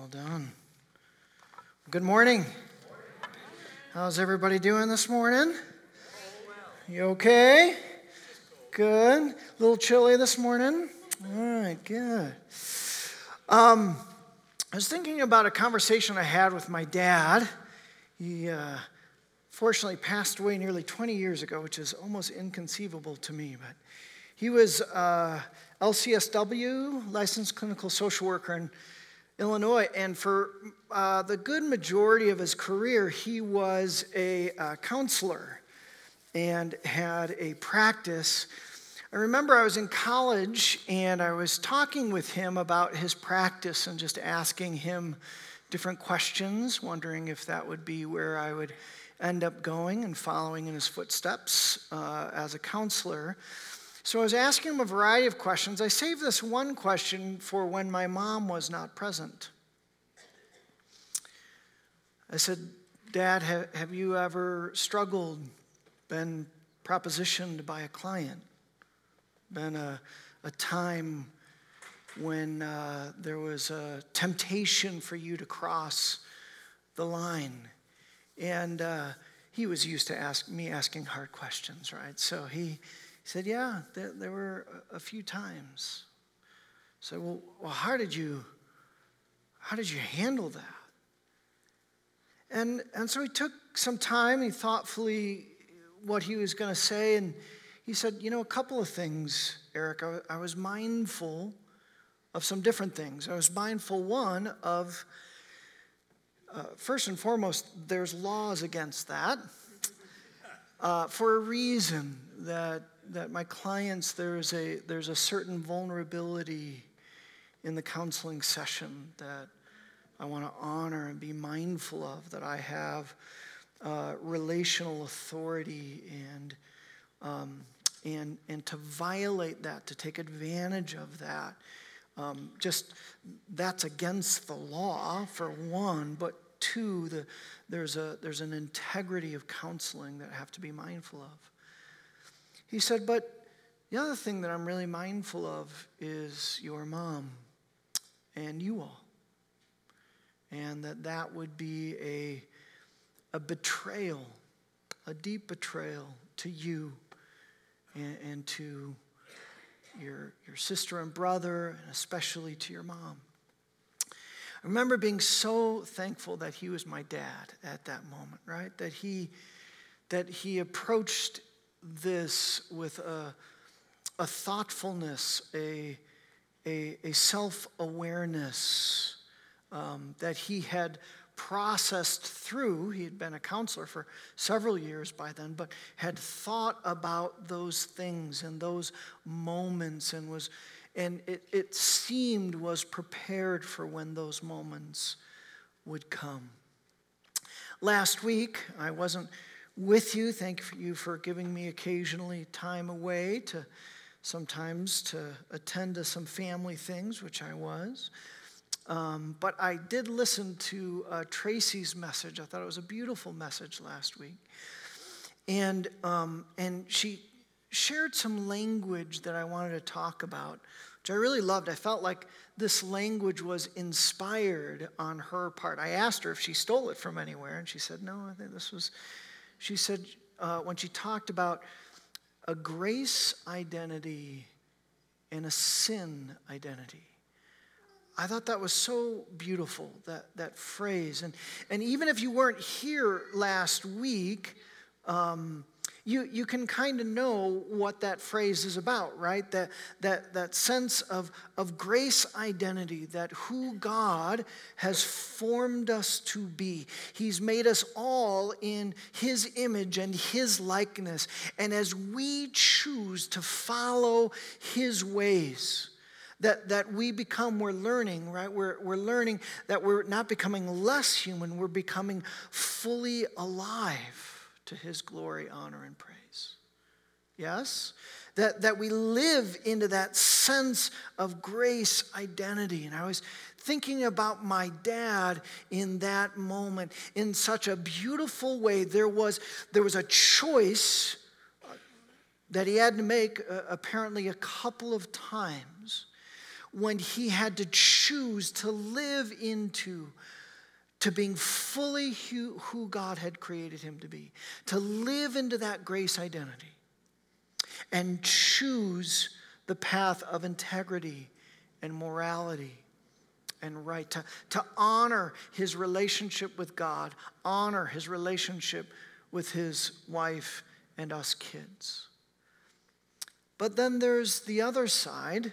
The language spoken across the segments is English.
Well done. Good morning. How's everybody doing this morning? You okay? Good. A little chilly this morning? All right, good. Um, I was thinking about a conversation I had with my dad. He uh, fortunately passed away nearly 20 years ago, which is almost inconceivable to me. But he was uh, LCSW, licensed clinical social worker in Illinois, and for uh, the good majority of his career, he was a uh, counselor and had a practice. I remember I was in college and I was talking with him about his practice and just asking him different questions, wondering if that would be where I would end up going and following in his footsteps uh, as a counselor. So I was asking him a variety of questions. I saved this one question for when my mom was not present. I said, Dad, have, you ever struggled, been propositioned by a client, been a, a time when uh, there was a temptation for you to cross the line? And uh, he was used to ask me asking hard questions, right? So he said, Yeah, there, there were a, few times. So, well, well, how did you how did you handle that? And, and so he took some time, he thoughtfully what he was going to say, and he said, You know, a couple of things, Eric. I, I was mindful of some different things. I was mindful, one, of uh, first and foremost, there's laws against that uh, for a reason that that my clients, there's a, there's a certain vulnerability in the counseling session that I want to honor and be mindful of, that I have uh, relational authority and, um, and, and to violate that, to take advantage of that. Um, just that's against the law, for one, but two, the, there's, a, there's an integrity of counseling that I have to be mindful of. He said, But the other thing that I'm really mindful of is your mom and you all. And that that would be a, a betrayal, a deep betrayal to you and, and to your, your sister and brother, and especially to your mom. I remember being so thankful that he was my dad at that moment, right? That he, that he approached this with a, a thoughtfulness, a, a, a self awareness um, that he had processed through. He had been a counselor for several years by then, but had thought about those things and those moments and was and it, it seemed was prepared for when those moments would come. Last week, I wasn't with you. Thank you for giving me occasionally time away to sometimes to attend to some family things, which I was. Um, but I did listen to uh, Tracy's message. I thought it was a beautiful message last week. And, um, and she shared some language that I wanted to talk about, which I really loved. I felt like this language was inspired on her part. I asked her if she stole it from anywhere, and she said, No, I think this was she said, uh, when she talked about a grace identity and a sin identity. I thought that was so beautiful, that, that phrase. And, and even if you weren't here last week, um, you, you can kind of know what that phrase is about, right? That, that, that sense of, of grace identity, that who God has formed us to be. He's made us all in His image and His likeness. And as we choose to follow His ways, that, that we become, we're learning, right? We're, we're learning that we're not becoming less human, we're becoming fully alive to his glory, honor, and praise. Yes? That, that we live into that sense of grace identity. And I was thinking about my dad in that moment in such a beautiful way. There was, there was a choice that he had to make uh, apparently a couple of times when he had to choose to live into to being fully who, God had created him to be, to live into that grace identity and choose the path of integrity and morality and right, to, to honor his relationship with God, honor his relationship with his wife and us kids. But then there's the other side.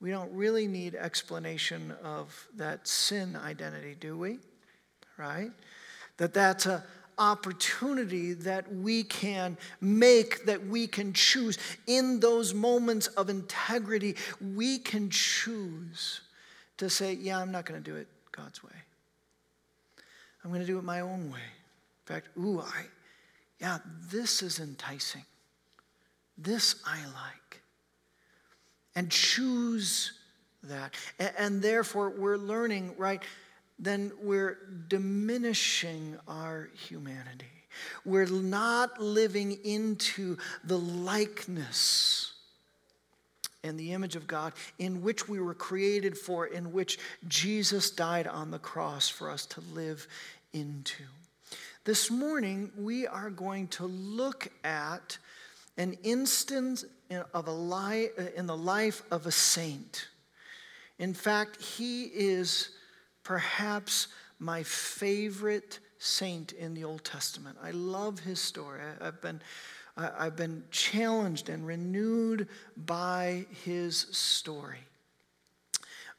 We don't really need explanation of that sin identity, do we? Right? That that's a opportunity that we can make, that we can choose. In those moments of integrity, we can choose to say, yeah, I'm not going to do it God's way. I'm going to do it my own way. In fact, ooh, I, yeah, this is enticing. This I like. And choose that. And, and therefore, we're learning, right? Then we're diminishing our humanity. We're not living into the likeness and the image of God in which we were created for, in which Jesus died on the cross for us to live into. This morning, we are going to look at an instance of a life, in the life of a saint. In fact, he is perhaps my favorite saint in the Old Testament. I love his story. I've been I've been challenged and renewed by his story.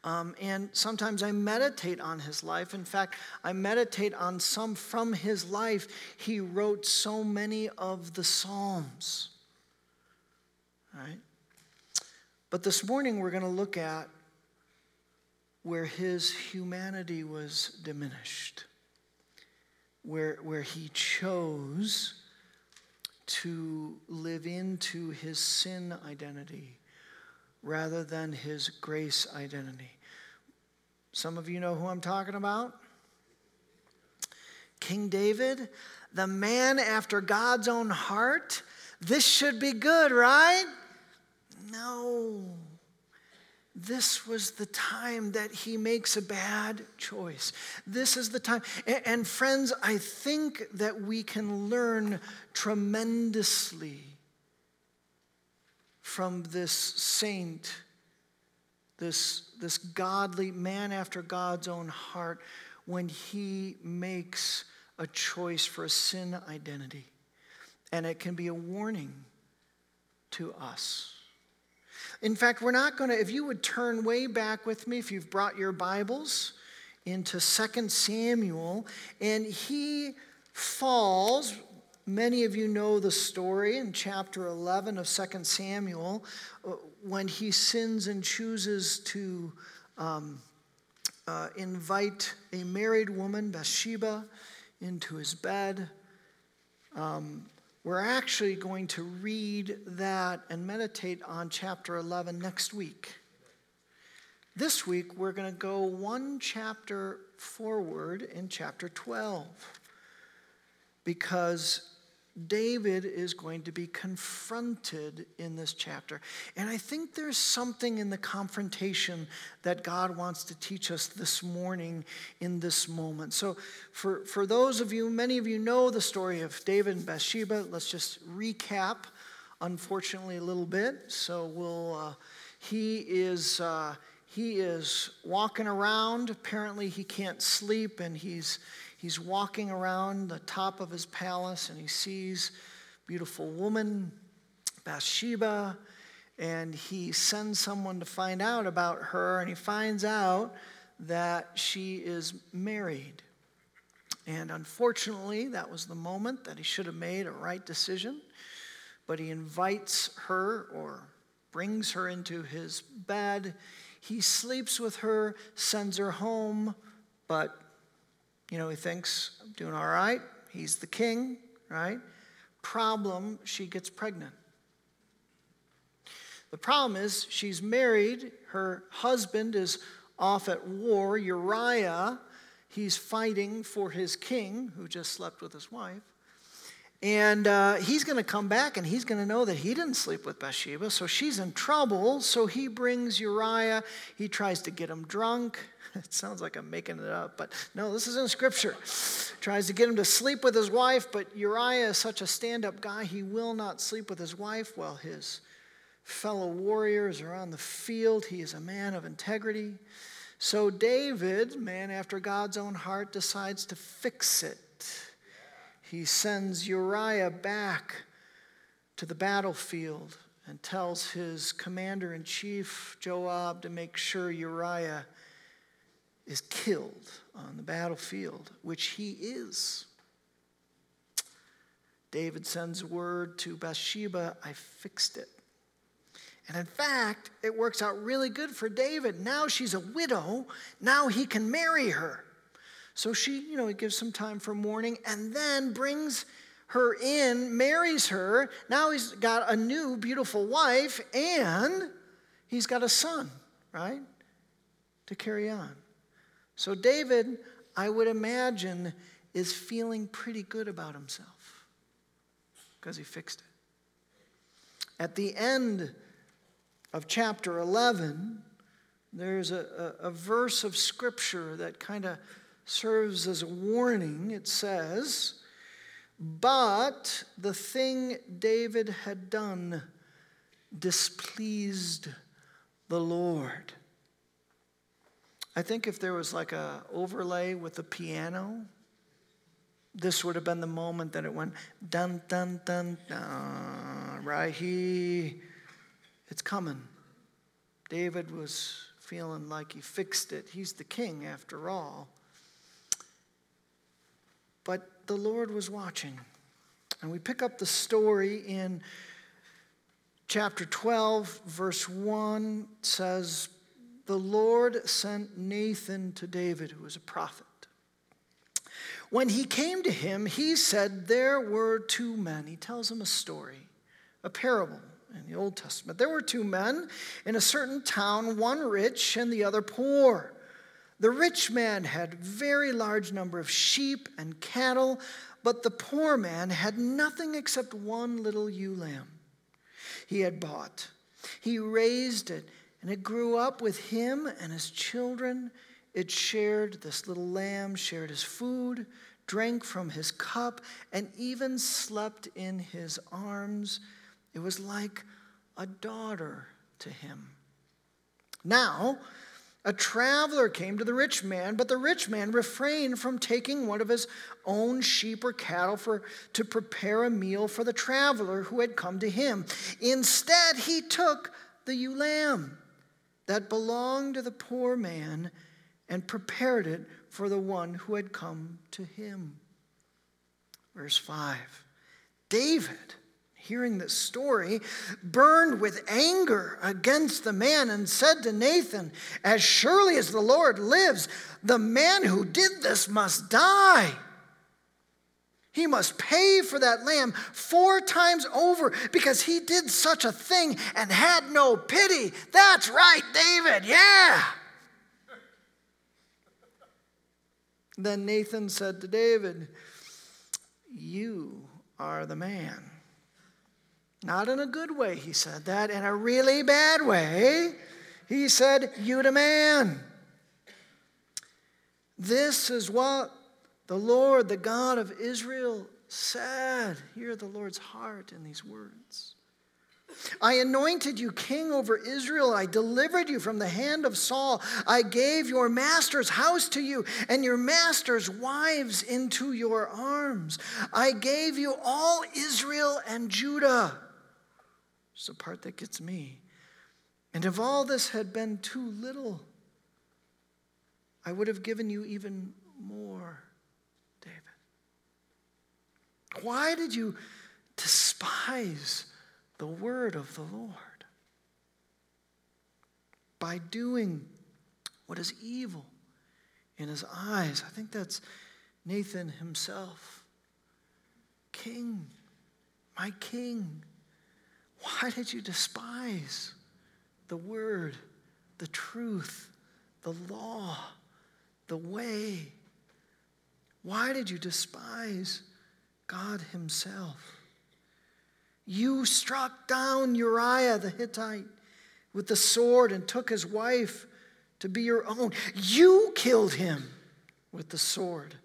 Um, and sometimes I meditate on his life. In fact, I meditate on some from his life. He wrote so many of the Psalms. Right? But this morning we're going to look at where his humanity was diminished, where, where he chose to live into his sin identity rather than his grace identity. Some of you know who I'm talking about? King David, the man after God's own heart. This should be good, right? No this was the time that he makes a bad choice. This is the time. And, friends, I think that we can learn tremendously from this saint, this, this godly man after God's own heart, when he makes a choice for a sin identity. And it can be a warning to us. In fact, we're not going to, if you would turn way back with me, if you've brought your Bibles into 2 Samuel, and he falls. Many of you know the story in chapter 11 of 2 Samuel uh, when he sins and chooses to um, uh, invite a married woman, Bathsheba, into his bed. Um, we're actually going to read that and meditate on chapter 11 next week. This week, we're going to go one chapter forward in chapter 12 because David is going to be confronted in this chapter. And I think there's something in the confrontation that God wants to teach us this morning in this moment. So, for, for those of you, many of you know the story of David and Bathsheba. Let's just recap, unfortunately, a little bit. So, we'll, uh, he is. Uh, he is walking around. Apparently, he can't sleep, and he's He's walking around the top of his palace and he sees beautiful woman, Bathsheba, and he sends someone to find out about her, and he finds out that she is married. And unfortunately, that was the moment that he should have made a right decision. But he invites her or brings her into his bed. He sleeps with her, sends her home, but you know, he thinks, I'm doing all right. He's the king, right? Problem, she gets pregnant. The problem is, she's married. Her husband is off at war. Uriah, he's fighting for his king, who just slept with his wife. And uh, he's going to come back and he's going to know that he didn't sleep with Bathsheba. So she's in trouble. So he brings Uriah. He tries to get him drunk. It sounds like I'm making it up, but no, this is in scripture. Tries to get him to sleep with his wife, but Uriah is such a stand up guy, he will not sleep with his wife while his fellow warriors are on the field. He is a man of integrity. So David, man after God's own heart, decides to fix it. He sends Uriah back to the battlefield and tells his commander in chief, Joab, to make sure Uriah is killed on the battlefield, which he is. David sends word to Bathsheba, I fixed it. And in fact, it works out really good for David. Now she's a widow. Now he can marry her. So she, you know, he gives some time for mourning and then brings her in, marries her. Now he's got a new beautiful wife and he's got a son, right? To carry on. So David, I would imagine, is feeling pretty good about himself because he fixed it. At the end of chapter 11, there's a, a, a verse of scripture that kind of serves as a warning. It says, But the thing David had done displeased the Lord. I think if there was like a overlay with the piano, this would have been the moment that it went dun dun dun dun. Right? He it's coming. David was feeling like he fixed it. He's the king, after all. But the Lord was watching. And we pick up the story in chapter 12, verse 1 says, The Lord sent Nathan to David, who was a prophet. When he came to him, he said, There were two men. He tells him a story, a parable in the Old Testament. There were two men in a certain town, one rich and the other poor. The rich man had very large number of sheep and cattle, but the poor man had nothing except one little ewe lamb he had bought. He raised it, and it grew up with him and his children. It shared, this little lamb shared his food, drank from his cup, and even slept in his arms. It was like a daughter to him. Now, a traveler came to the rich man, but the rich man refrained from taking one of his own sheep or cattle for, to prepare a meal for the traveler who had come to him. Instead, he took the ewe lamb that belonged to the poor man and prepared it for the one who had come to him. Verse 5 David hearing this story, burned with anger against the man and said to Nathan, As surely as the Lord lives, the man who did this must die. He must pay for that lamb four times over because he did such a thing and had no pity. That's right, David. Yeah. Then Nathan said to David, You are the man. Not in a good way, he said that. In a really bad way, he said, You the man. This is what the Lord, the God of Israel, said. Hear the Lord's heart in these words. I anointed you king over Israel. I delivered you from the hand of Saul. I gave your master's house to you and your master's wives into your arms. I gave you all Israel and Judah. It's the part that gets me. And if all this had been too little, I would have given you even more. Why did you despise the word of the Lord? By doing what is evil in his eyes. I think that's Nathan himself. King, my king. Why did you despise the word, the truth, the law, the way? Why did you despise God Himself. You struck down Uriah the Hittite with the sword and took his wife to be your own. You killed him with the sword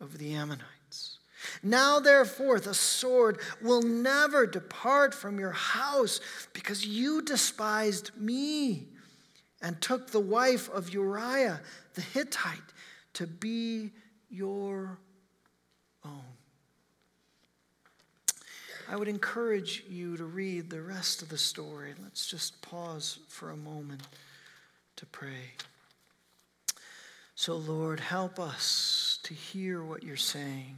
of the Ammonites. Now, therefore, the sword will never depart from your house because you despised me and took the wife of Uriah the Hittite to be your own. I would encourage you to read the rest of the story. Let's just pause for a moment to pray. So, Lord, help us to hear what you're saying.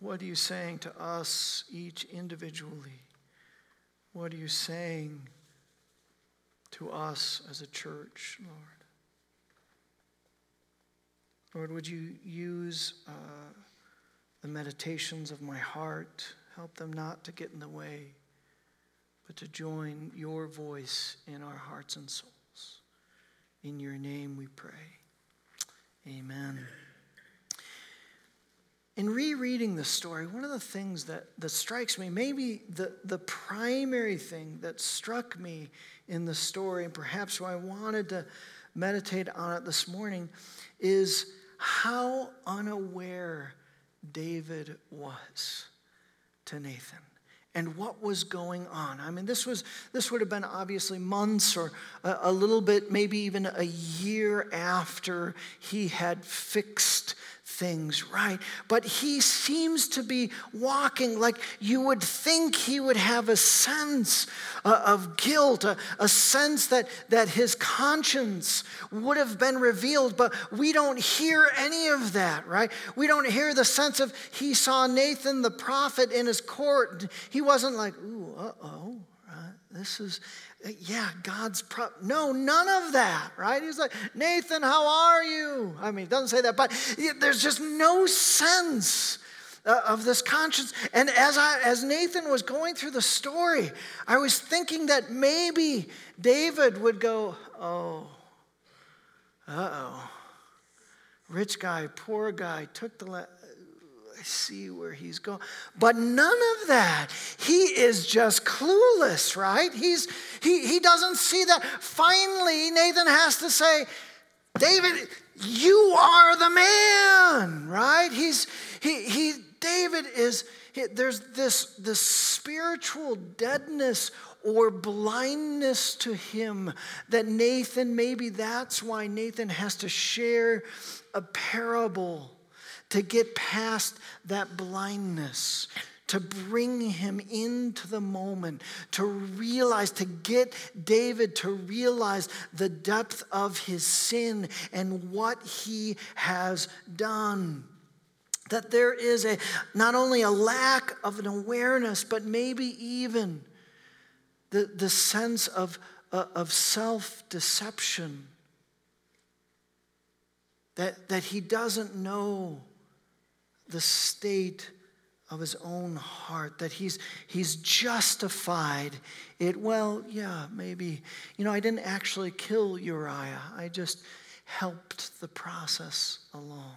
What are you saying to us, each individually? What are you saying to us as a church, Lord? Lord, would you use. Uh, the meditations of my heart. Help them not to get in the way, but to join your voice in our hearts and souls. In your name we pray. Amen. In rereading the story, one of the things that, that strikes me, maybe the, the primary thing that struck me in the story, and perhaps why I wanted to meditate on it this morning, is how unaware David was to Nathan and what was going on. I mean, this was this would have been obviously months or a, a, little bit, maybe even a year after he had fixed things right. But he seems to be walking like you would think he would have a sense uh, of guilt, a, a sense that, that his conscience would have been revealed. But we don't hear any of that, right? We don't hear the sense of he saw Nathan the prophet in his court. He wasn't like, ooh, uh oh, This is, yeah, God's pro. No, none of that, right? He's like, Nathan, how are you? I mean, he doesn't say that, but there's just no sense uh, of this conscience. And as I, as Nathan was going through the story, I was thinking that maybe David would go, oh, uh oh, rich guy, poor guy, took the. La- see where he's going. But none of that. He is just clueless, right? He's, he, he doesn't see that. Finally, Nathan has to say, David, you are the man, right? He's, he, he, David is, he, there's this, this spiritual deadness or blindness to him that Nathan, maybe that's why Nathan has to share a parable to get past that blindness, to bring him into the moment, to realize, to get David to realize the depth of his sin and what he has done. That there is a not only a lack of an awareness, but maybe even the, the sense of, uh, of self deception. That, that he doesn't know the state of his own heart, that he's, he's justified it. Well, yeah, maybe. You know, I didn't actually kill Uriah, I just helped the process along.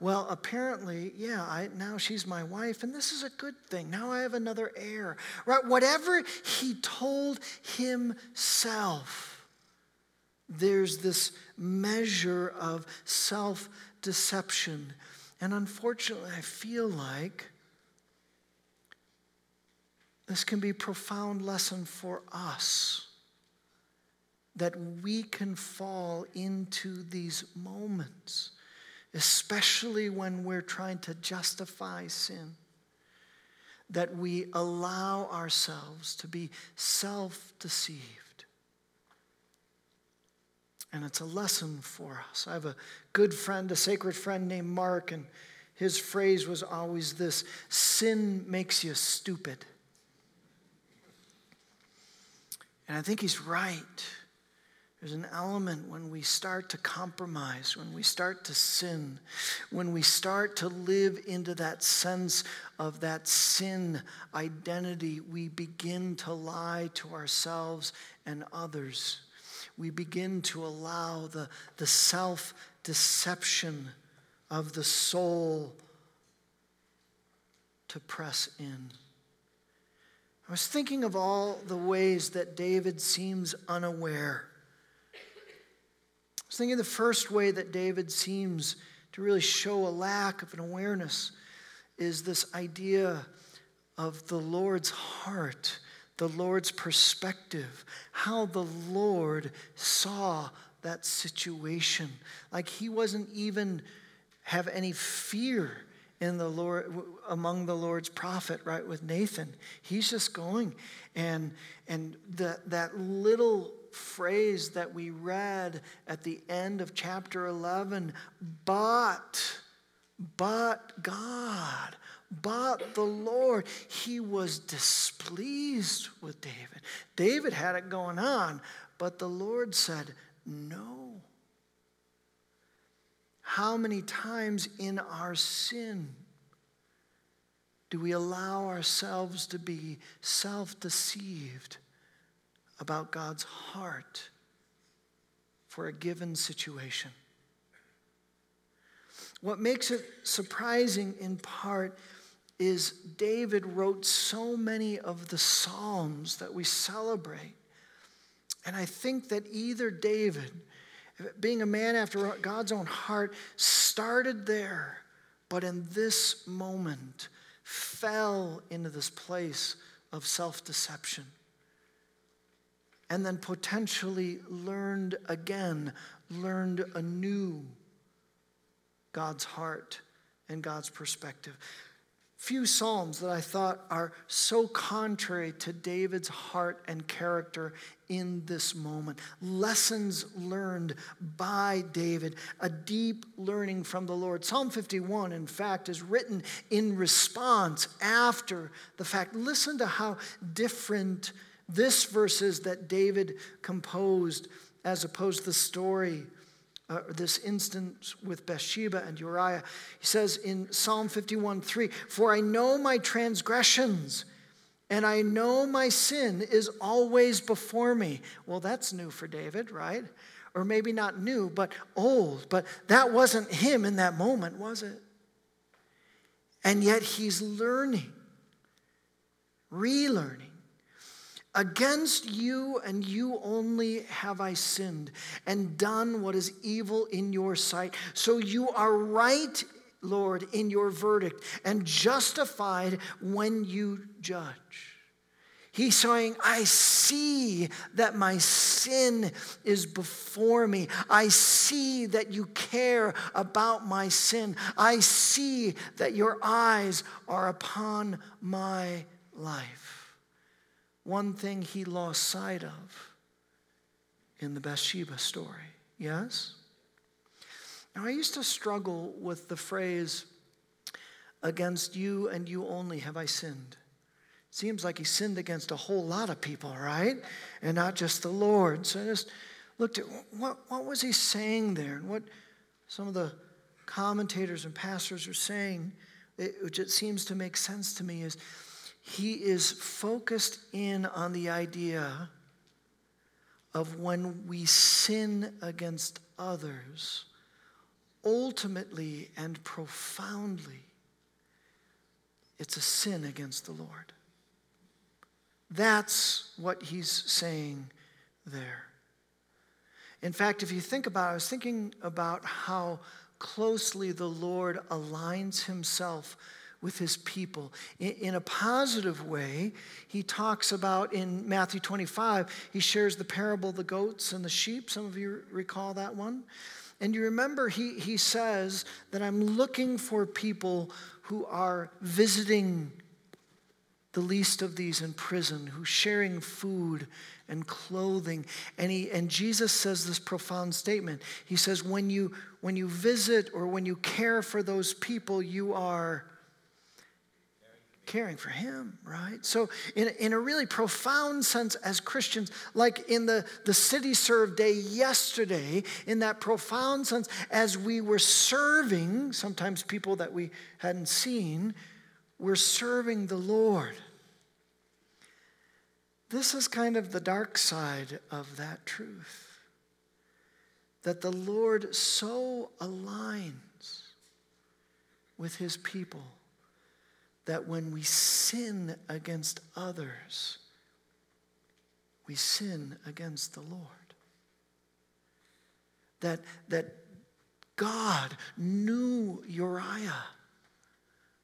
Well, apparently, yeah, I, now she's my wife, and this is a good thing. Now I have another heir. Right? Whatever he told himself, there's this measure of self deception and unfortunately, I feel like this can be a profound lesson for us that we can fall into these moments, especially when we're trying to justify sin, that we allow ourselves to be self deceived and it's a lesson for us. I have a good friend, a sacred friend named Mark, and his phrase was always this sin makes you stupid. And I think he's right. There's an element when we start to compromise, when we start to sin, when we start to live into that sense of that sin identity, we begin to lie to ourselves and others we begin to allow the, the self deception of the soul to press in. I was thinking of all the ways that David seems unaware. I was thinking the first way that David seems to really show a lack of an awareness is this idea of the Lord's heart, the Lord's perspective, how the Lord saw that situation. Like he wasn't even have any fear in the Lord among the Lord's prophet, right, with Nathan. He's just going. And and the, that little phrase that we read at the end of chapter 11, but, but God, but the Lord, he was displeased with David. David had it going on, but the Lord said, no. How many times in our sin do we allow ourselves to be self deceived about God's heart for a given situation? What makes it surprising in part is David wrote so many of the Psalms that we celebrate. And I think that either David, being a man after God's own heart, started there, but in this moment fell into this place of self deception. And then potentially learned again, learned anew God's heart and God's perspective few Psalms that I thought are so contrary to David's heart and character in this moment. Lessons learned by David, a deep learning from the Lord. Psalm 51, in fact, is written in response after the fact. Listen to how different this verse is that David composed as opposed to the story uh, this instance with Bathsheba and Uriah. He says in Psalm 51 3, For I know my transgressions, and I know my sin is always before me. Well, that's new for David, right? Or maybe not new, but old. But that wasn't him in that moment, was it? And yet he's learning, relearning Against you and you only have I sinned and done what is evil in your sight. So you are right, Lord, in your verdict and justified when you judge. He's saying, I see that my sin is before me. I see that you care about my sin. I see that your eyes are upon my life one thing he lost sight of in the Bathsheba story. Yes? Now, I used to struggle with the phrase, against you and you only have I sinned. Seems like he sinned against a whole lot of people, right? And not just the Lord. So I just looked at what, what was he saying there? And what some of the commentators and pastors are saying, which it seems to make sense to me, is he is focused in on the idea of when we sin against others, ultimately and profoundly, it's a sin against the Lord. That's what he's saying there. In fact, if you think about it, I was thinking about how closely the Lord aligns himself with his people. In, a positive way, he talks about in Matthew 25, he shares the parable of the goats and the sheep. Some of you recall that one. And you remember he, he says that I'm looking for people who are visiting the least of these in prison, who sharing food and clothing. And, he, and Jesus says this profound statement. He says, when you, when you visit or when you care for those people, you are caring for him, right? So, in, in a really profound sense, as Christians, like in the, the city serve day yesterday, in that profound sense, as we were serving, sometimes people that we hadn't seen, we're serving the Lord. This is kind of the dark side of that truth. That the Lord so aligns with his people that when we sin against others, we sin against the Lord. That, that God knew Uriah.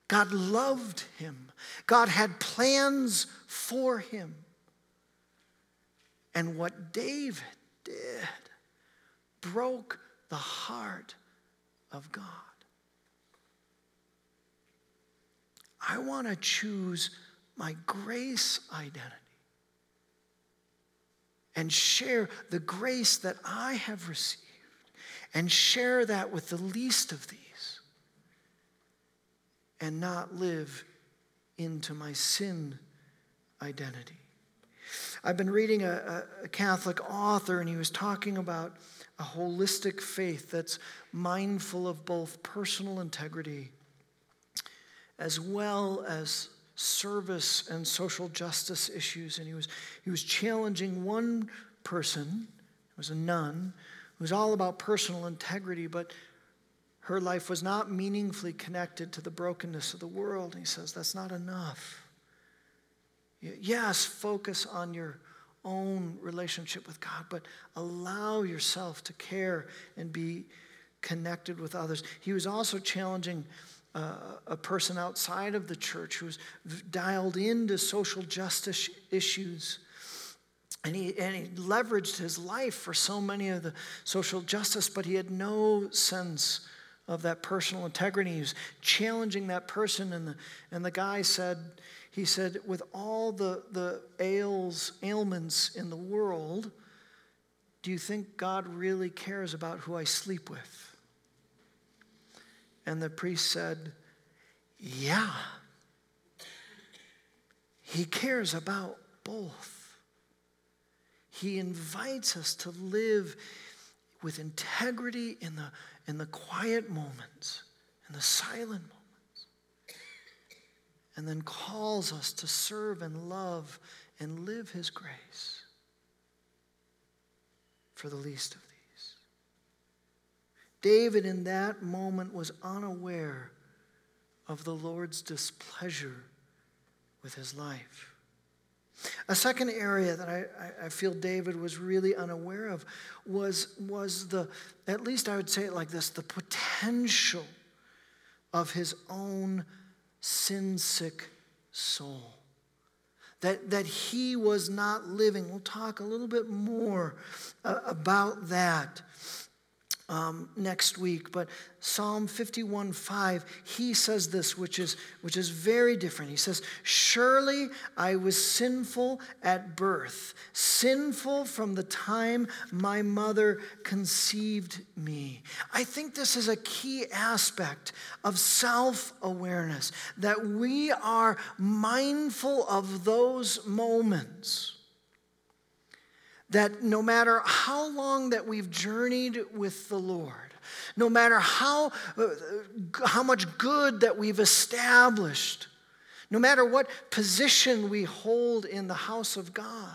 God loved him. God had plans for him. And what David did broke the heart of God. I want to choose my grace identity and share the grace that I have received and share that with the least of these and not live into my sin identity. I've been reading a, a, Catholic author, and he was talking about a holistic faith that's mindful of both personal integrity as well as service and social justice issues. And he was, he was challenging one person, it was a nun, who was all about personal integrity, but her life was not meaningfully connected to the brokenness of the world. And he says, that's not enough. Yes, focus on your own relationship with God, but allow yourself to care and be connected with others. He was also challenging a person outside of the church who was dialed into social justice issues. And he, and he leveraged his life for so many of the social justice, but he had no sense of that personal integrity. He was challenging that person, and the, and the guy said, he said, with all the, the ails, ailments in the world, do you think God really cares about who I sleep with? And the priest said, Yeah. He cares about both. He invites us to live with integrity in the, in the quiet moments, in the silent moments and then calls us to serve and love and live his grace for the least of. David, in that moment, was unaware of the Lord's displeasure with his life. A second area that I, I, feel David was really unaware of was, was the, at least I would say it like this, the potential of his own sin sick soul. That, that he was not living. We'll talk a little bit more uh, about that um, next week. But Psalm 51 5, he says this, which is, which is very different. He says, Surely I was sinful at birth, sinful from the time my mother conceived me. I think this is a key aspect of self awareness, that we are mindful of those moments that no matter how long that we've journeyed with the Lord, no matter how, uh, how much good that we've established, no matter what position we hold in the house of God,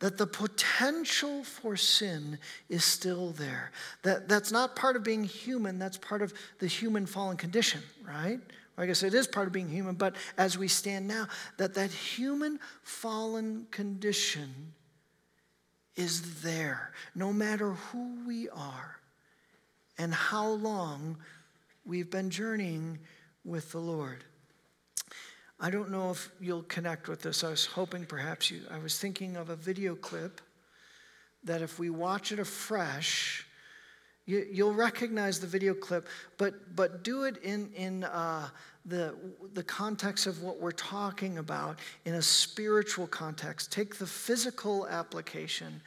that the potential for sin is still there. That, that's not part of being human, that's part of the human fallen condition, right? I guess it is part of being human, but as we stand now, that that human fallen condition is there, no matter who we are and how long we've been journeying with the Lord. I don't know if you'll connect with this. I was hoping perhaps you, I was thinking of a video clip that if we watch it afresh, you, will recognize the video clip, but, but do it in, in uh, the, the context of what we're talking about in a spiritual context. Take the physical application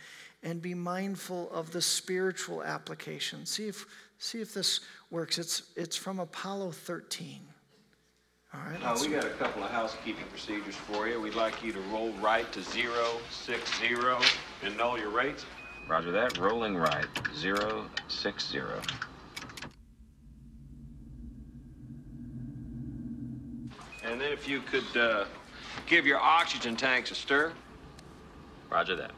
and be mindful of the spiritual application. See if, see if this works. It's, it's from Apollo 13. All right. Uh, we got a couple of housekeeping procedures for you. We'd like you to roll right to 060 and know your rates. Roger that. Rolling right. Zero six zero. And then if you could uh, give your oxygen tanks a stir. Roger that.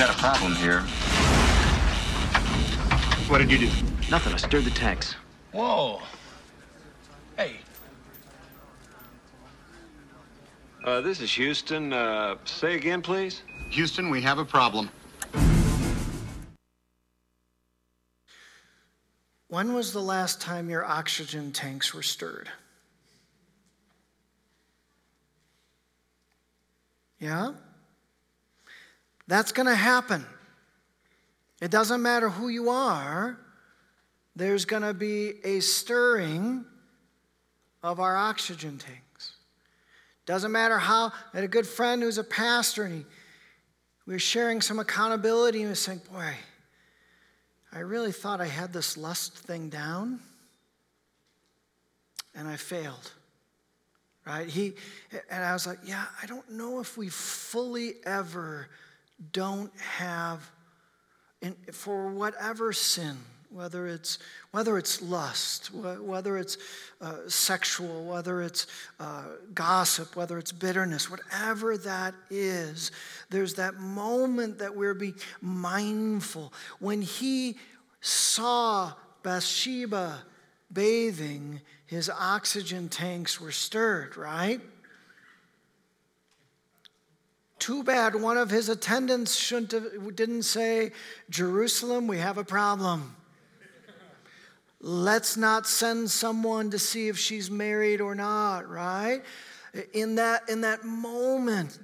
Got a problem here. What did you do? Nothing. I stirred the tanks. Whoa. Hey. Uh, this is Houston. Uh, say again, please. Houston, we have a problem. When was the last time your oxygen tanks were stirred? Yeah? That's going to happen. It doesn't matter who you are, there's going to be a stirring of our oxygen tanks. Doesn't matter how, I had a good friend who's a pastor, and he, we were sharing some accountability, and he was saying, Boy, I really thought I had this lust thing down, and I failed. Right? He, and I was like, Yeah, I don't know if we fully ever don't have in, for whatever sin, whether it's, whether it's lust, whether it's uh, sexual, whether it's uh, gossip, whether it's bitterness, whatever that is, there's that moment that we're being mindful. When he saw Bathsheba bathing, his oxygen tanks were stirred, right? Too bad one of his attendants shouldn't have, didn't say, Jerusalem, we have a problem. Let's not send someone to see if she's married or not, right? In that, in that moment,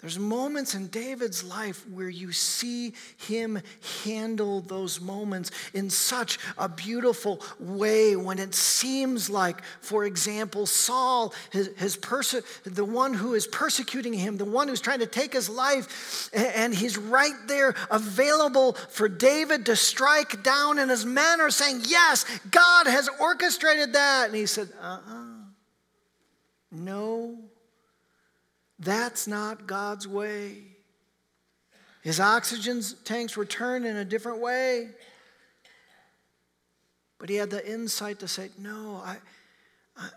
there's moments in David's life where you see him handle those moments in such a beautiful way when it seems like, for example, Saul, his, his the one who is persecuting him, the one who's trying to take his life, and he's right there available for David to strike down, and his men are saying, Yes, God has orchestrated that. And he said, Uh uh-uh. uh No that's not God's way. His oxygen tanks were turned in a different way. But he had the insight to say, No, I,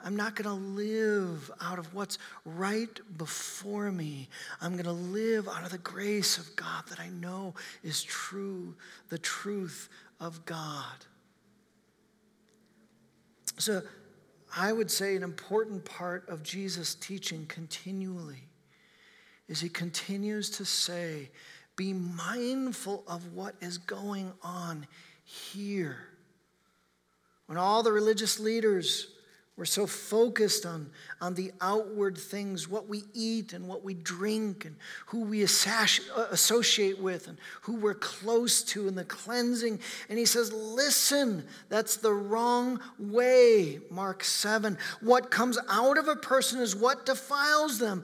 I'm not going to live out of what's right before me. I'm going to live out of the grace of God that I know is true, the truth of God. So I would say an important part of Jesus' teaching continually is he continues to say, be mindful of what is going on here. When all the religious leaders were so focused on, on the outward things, what we eat and what we drink, and who we uh, associate with, and who we're close to, and the cleansing. And he says, Listen, that's the wrong way, Mark 7. What comes out of a person is what defiles them.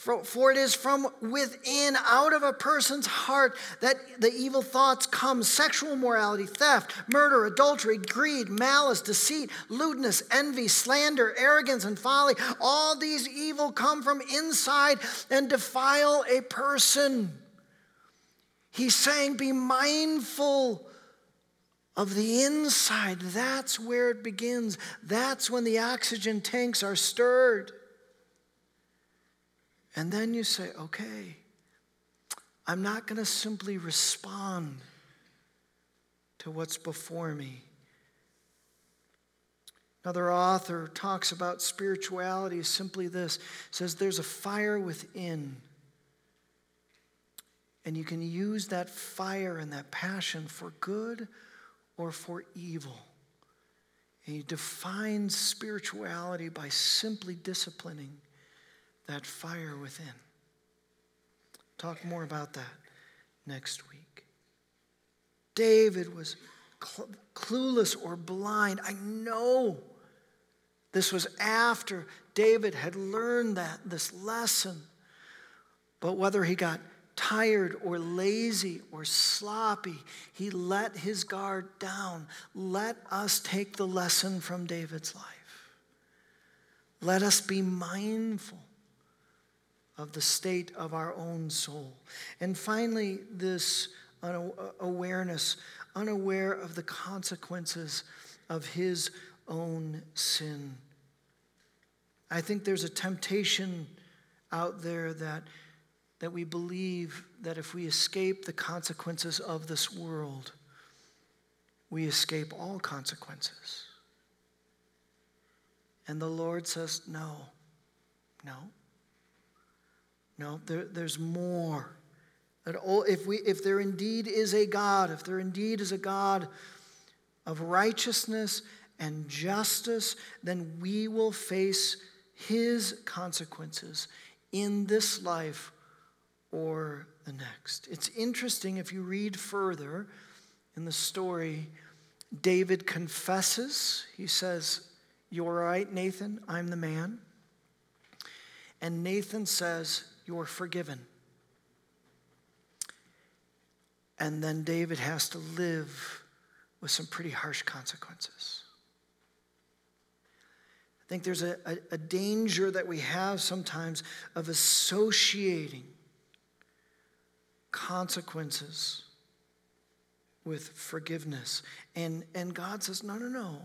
For, it is from within, out of a person's heart, that the evil thoughts come sexual morality, theft, murder, adultery, greed, malice, deceit, lewdness, envy, slander, arrogance, and folly. All these evil come from inside and defile a person. He's saying, be mindful of the inside. That's where it begins. That's when the oxygen tanks are stirred. And then you say, okay, I'm not going to simply respond to what's before me. Another author talks about spirituality simply this says there's a fire within. And you can use that fire and that passion for good or for evil. And he defines spirituality by simply disciplining that fire within. Talk more about that next week. David was cl- clueless or blind. I know this was after David had learned that this lesson. But whether he got tired or lazy or sloppy, he let his guard down. Let us take the lesson from David's life. Let us be mindful of the state of our own soul. And finally, this awareness, unaware of the consequences of his own sin. I think there's a temptation out there that that we believe that if we escape the consequences of this world, we escape all consequences. And the Lord says, No, no, no, there, there's more. That all, if, we, if there indeed is a God, if there indeed is a God of righteousness and justice, then we will face his consequences in this life or the next. It's interesting if you read further in the story, David confesses. He says, You're right, Nathan, I'm the man. And Nathan says, You're forgiven. And then David has to live with some pretty harsh consequences. I think there's a, a, a danger that we have sometimes of associating consequences with forgiveness. And, and God says, no, no, no.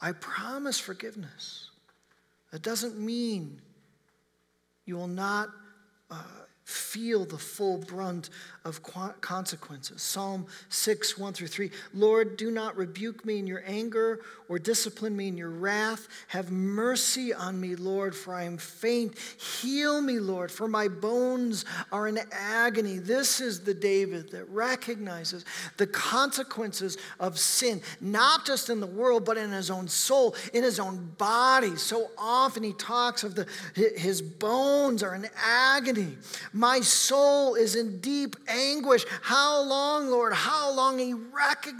I promise forgiveness. That doesn't mean you will not uh, feel the full brunt of consequences. Psalm 6, 1 through 3. Lord, do not rebuke me in your anger or discipline me in your wrath. Have mercy on me, Lord, for I am faint. Heal me, Lord, for my bones are in agony. This is the David that recognizes the consequences of sin, not just in the world, but in his own soul, in his own body. So often he talks of the, his bones are in agony. My soul is in deep anguish. How long, Lord? How long? He recognized